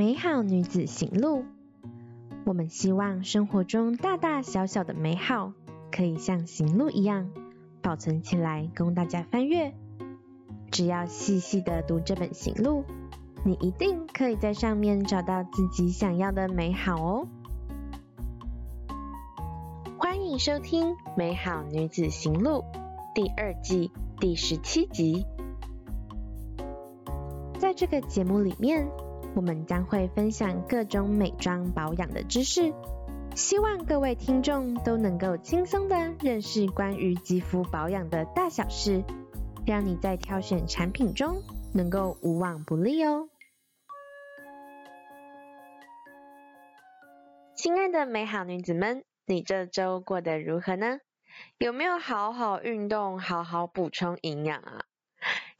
美好女子行路。我们希望生活中大大小小的美好，可以像行路一样保存起来，供大家翻阅。只要细细的读这本行路，你一定可以在上面找到自己想要的美好哦。欢迎收听《美好女子行路》第二季第十七集。在这个节目里面，我们将会分享各种美妆保养的知识，希望各位听众都能够轻松的认识关于肌肤保养的大小事，让你在挑选产品中能够无往不利哦。亲爱的美好女子们，你这周过得如何呢？有没有好好运动，好好补充营养啊？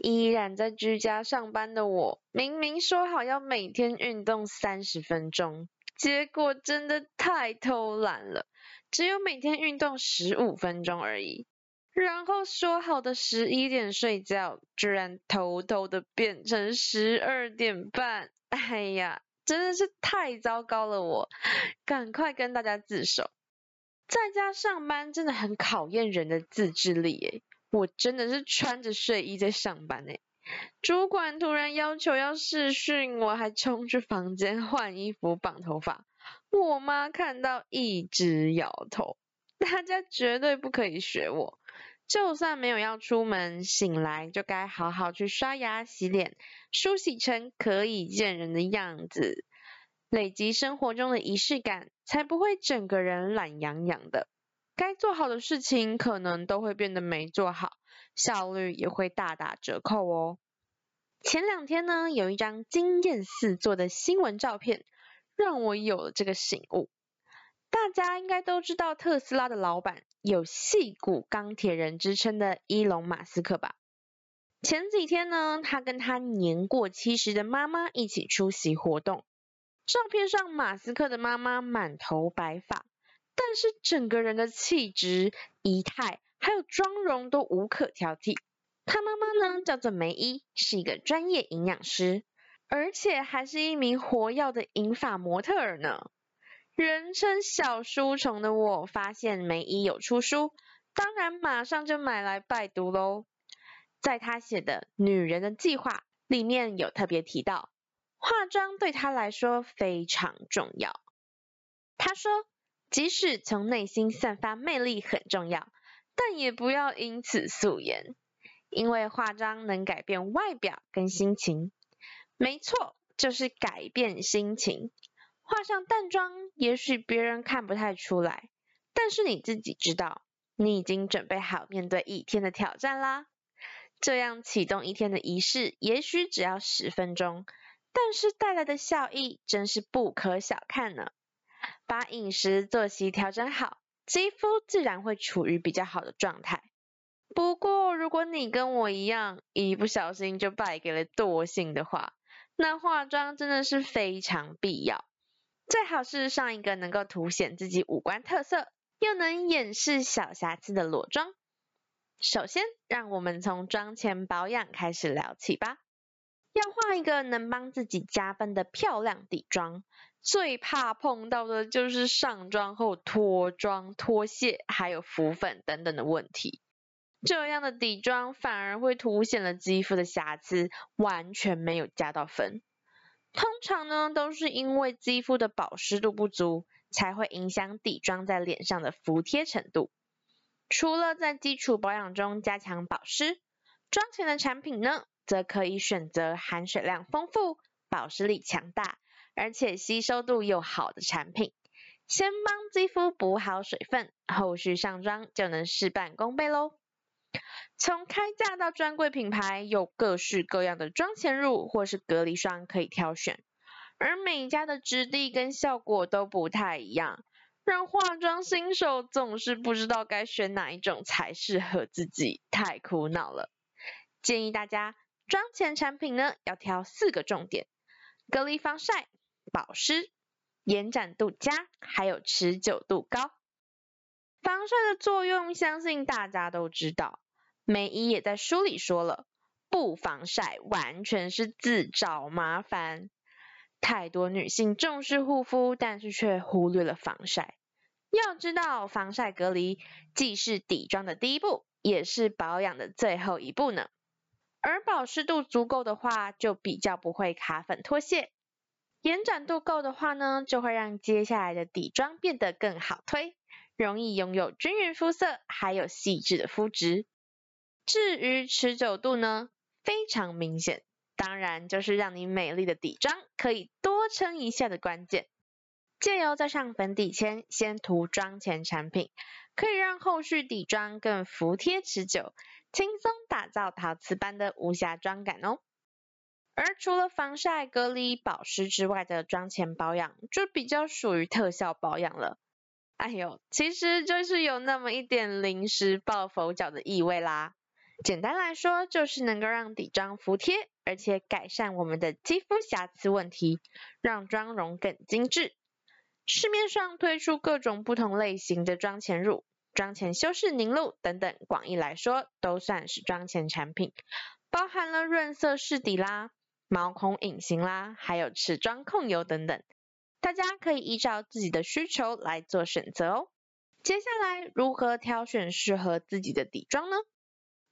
依然在居家上班的我，明明说好要每天运动三十分钟，结果真的太偷懒了，只有每天运动十五分钟而已。然后说好的十一点睡觉，居然偷偷的变成十二点半。哎呀，真的是太糟糕了我，我赶快跟大家自首。在家上班真的很考验人的自制力诶。我真的是穿着睡衣在上班诶，主管突然要求要视讯，我还冲去房间换衣服、绑头发。我妈看到一直摇头，大家绝对不可以学我。就算没有要出门，醒来就该好好去刷牙、洗脸，梳洗成可以见人的样子，累积生活中的仪式感，才不会整个人懒洋洋的。该做好的事情可能都会变得没做好，效率也会大打折扣哦。前两天呢，有一张惊艳四座的新闻照片，让我有了这个醒悟。大家应该都知道特斯拉的老板有矽谷钢铁人之称的伊隆马斯克吧？前几天呢，他跟他年过七十的妈妈一起出席活动，照片上马斯克的妈妈满头白发。但是整个人的气质、仪态还有妆容都无可挑剔。他妈妈呢，叫做梅伊，是一个专业营养师，而且还是一名活跃的银发模特儿呢。人称小书虫的我，发现梅伊有出书，当然马上就买来拜读喽。在他写的《女人的计划》里面有特别提到，化妆对他来说非常重要。他说。即使从内心散发魅力很重要，但也不要因此素颜，因为化妆能改变外表跟心情。没错，就是改变心情。化上淡妆，也许别人看不太出来，但是你自己知道，你已经准备好面对一天的挑战啦。这样启动一天的仪式，也许只要十分钟，但是带来的效益真是不可小看呢。把饮食作息调整好，肌肤自然会处于比较好的状态。不过，如果你跟我一样，一不小心就败给了惰性的话，那化妆真的是非常必要。最好是上一个能够凸显自己五官特色，又能掩饰小瑕疵的裸妆。首先，让我们从妆前保养开始聊起吧。要画一个能帮自己加分的漂亮底妆，最怕碰到的就是上妆后脱妆、脱屑，还有浮粉等等的问题。这样的底妆反而会凸显了肌肤的瑕疵，完全没有加到分。通常呢，都是因为肌肤的保湿度不足，才会影响底妆在脸上的服帖程度。除了在基础保养中加强保湿，妆前的产品呢，则可以选择含水量丰富、保湿力强大，而且吸收度又好的产品。先帮肌肤补好水分，后续上妆就能事半功倍喽。从开架到专柜品牌，有各式各样的妆前乳或是隔离霜可以挑选，而每一家的质地跟效果都不太一样，让化妆新手总是不知道该选哪一种才适合自己，太苦恼了。建议大家。妆前产品呢，要挑四个重点：隔离防晒、保湿、延展度佳，还有持久度高。防晒的作用，相信大家都知道。梅姨也在书里说了，不防晒完全是自找麻烦。太多女性重视护肤，但是却忽略了防晒。要知道，防晒隔离既是底妆的第一步，也是保养的最后一步呢。而保湿度足够的话，就比较不会卡粉脱屑；延展度够的话呢，就会让接下来的底妆变得更好推，容易拥有均匀肤色，还有细致的肤质。至于持久度呢，非常明显，当然就是让你美丽的底妆可以多撑一下的关键。借由在上粉底前先涂妆前产品，可以让后续底妆更服帖持久，轻松打造陶瓷般的无瑕妆感哦。而除了防晒、隔离、保湿之外的妆前保养，就比较属于特效保养了。哎呦，其实就是有那么一点临时抱佛脚的意味啦。简单来说，就是能够让底妆服帖，而且改善我们的肌肤瑕疵问题，让妆容更精致。市面上推出各种不同类型的妆前乳、妆前修饰凝露等等，广义来说都算是妆前产品，包含了润色饰底啦、毛孔隐形啦，还有持妆控油等等。大家可以依照自己的需求来做选择哦。接下来如何挑选适合自己的底妆呢？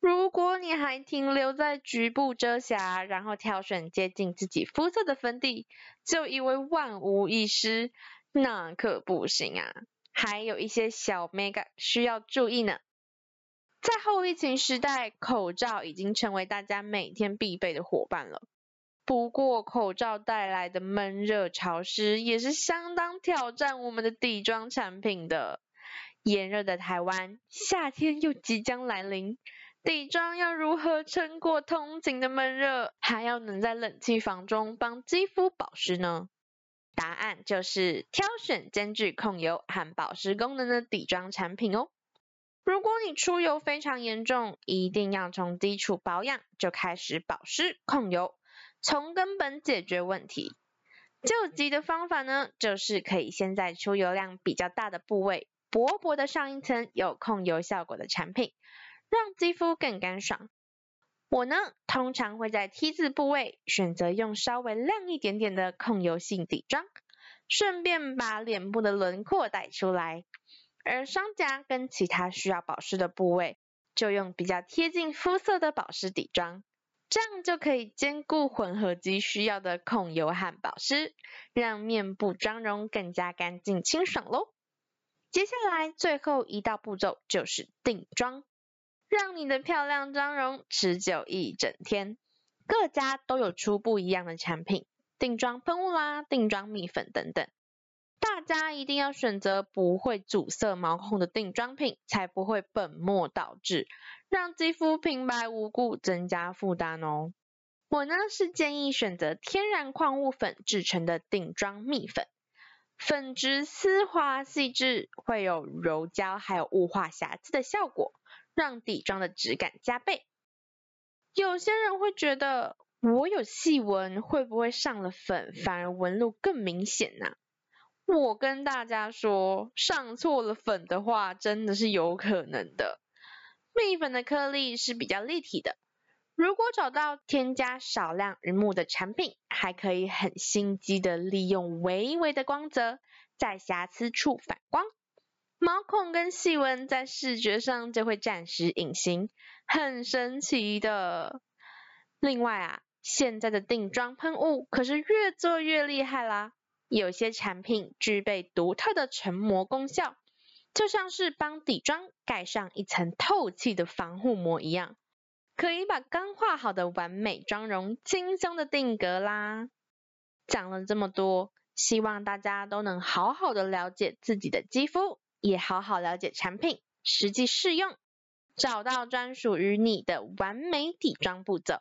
如果你还停留在局部遮瑕，然后挑选接近自己肤色的粉底，就以为万无一失。那可不行啊，还有一些小眉角需要注意呢。在后疫情时代，口罩已经成为大家每天必备的伙伴了。不过，口罩带来的闷热潮湿也是相当挑战我们的底妆产品的。炎热的台湾，夏天又即将来临，底妆要如何撑过通勤的闷热，还要能在冷气房中帮肌肤保湿呢？答案就是挑选兼具控油和保湿功能的底妆产品哦。如果你出油非常严重，一定要从基础保养就开始保湿控油，从根本解决问题。救急的方法呢，就是可以先在出油量比较大的部位，薄薄的上一层有控油效果的产品，让肌肤更干爽。我呢，通常会在 T 字部位选择用稍微亮一点点的控油性底妆，顺便把脸部的轮廓带出来。而双颊跟其他需要保湿的部位，就用比较贴近肤色的保湿底妆，这样就可以兼顾混合肌需要的控油和保湿，让面部妆容更加干净清爽喽。接下来最后一道步骤就是定妆。让你的漂亮妆容持久一整天。各家都有出不一样的产品，定妆喷雾啦、定妆蜜粉等等。大家一定要选择不会阻塞毛孔的定妆品，才不会本末倒置，让肌肤平白无故增加负担哦。我呢是建议选择天然矿物粉制成的定妆蜜粉，粉质丝滑细致，会有柔焦还有雾化瑕疵的效果。让底妆的质感加倍。有些人会觉得，我有细纹，会不会上了粉反而纹路更明显呢？我跟大家说，上错了粉的话，真的是有可能的。蜜粉的颗粒是比较立体的，如果找到添加少量云母的产品，还可以很心机的利用微微的光泽，在瑕疵处反光。毛孔跟细纹在视觉上就会暂时隐形，很神奇的。另外啊，现在的定妆喷雾可是越做越厉害啦，有些产品具备独特的成膜功效，就像是帮底妆盖上一层透气的防护膜一样，可以把刚画好的完美妆容轻松的定格啦。讲了这么多，希望大家都能好好的了解自己的肌肤。也好好了解产品，实际试用，找到专属于你的完美底妆步骤。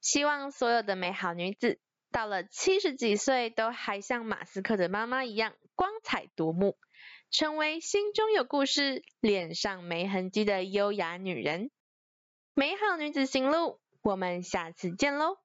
希望所有的美好女子，到了七十几岁都还像马斯克的妈妈一样光彩夺目，成为心中有故事、脸上没痕迹的优雅女人。美好女子行路，我们下次见喽。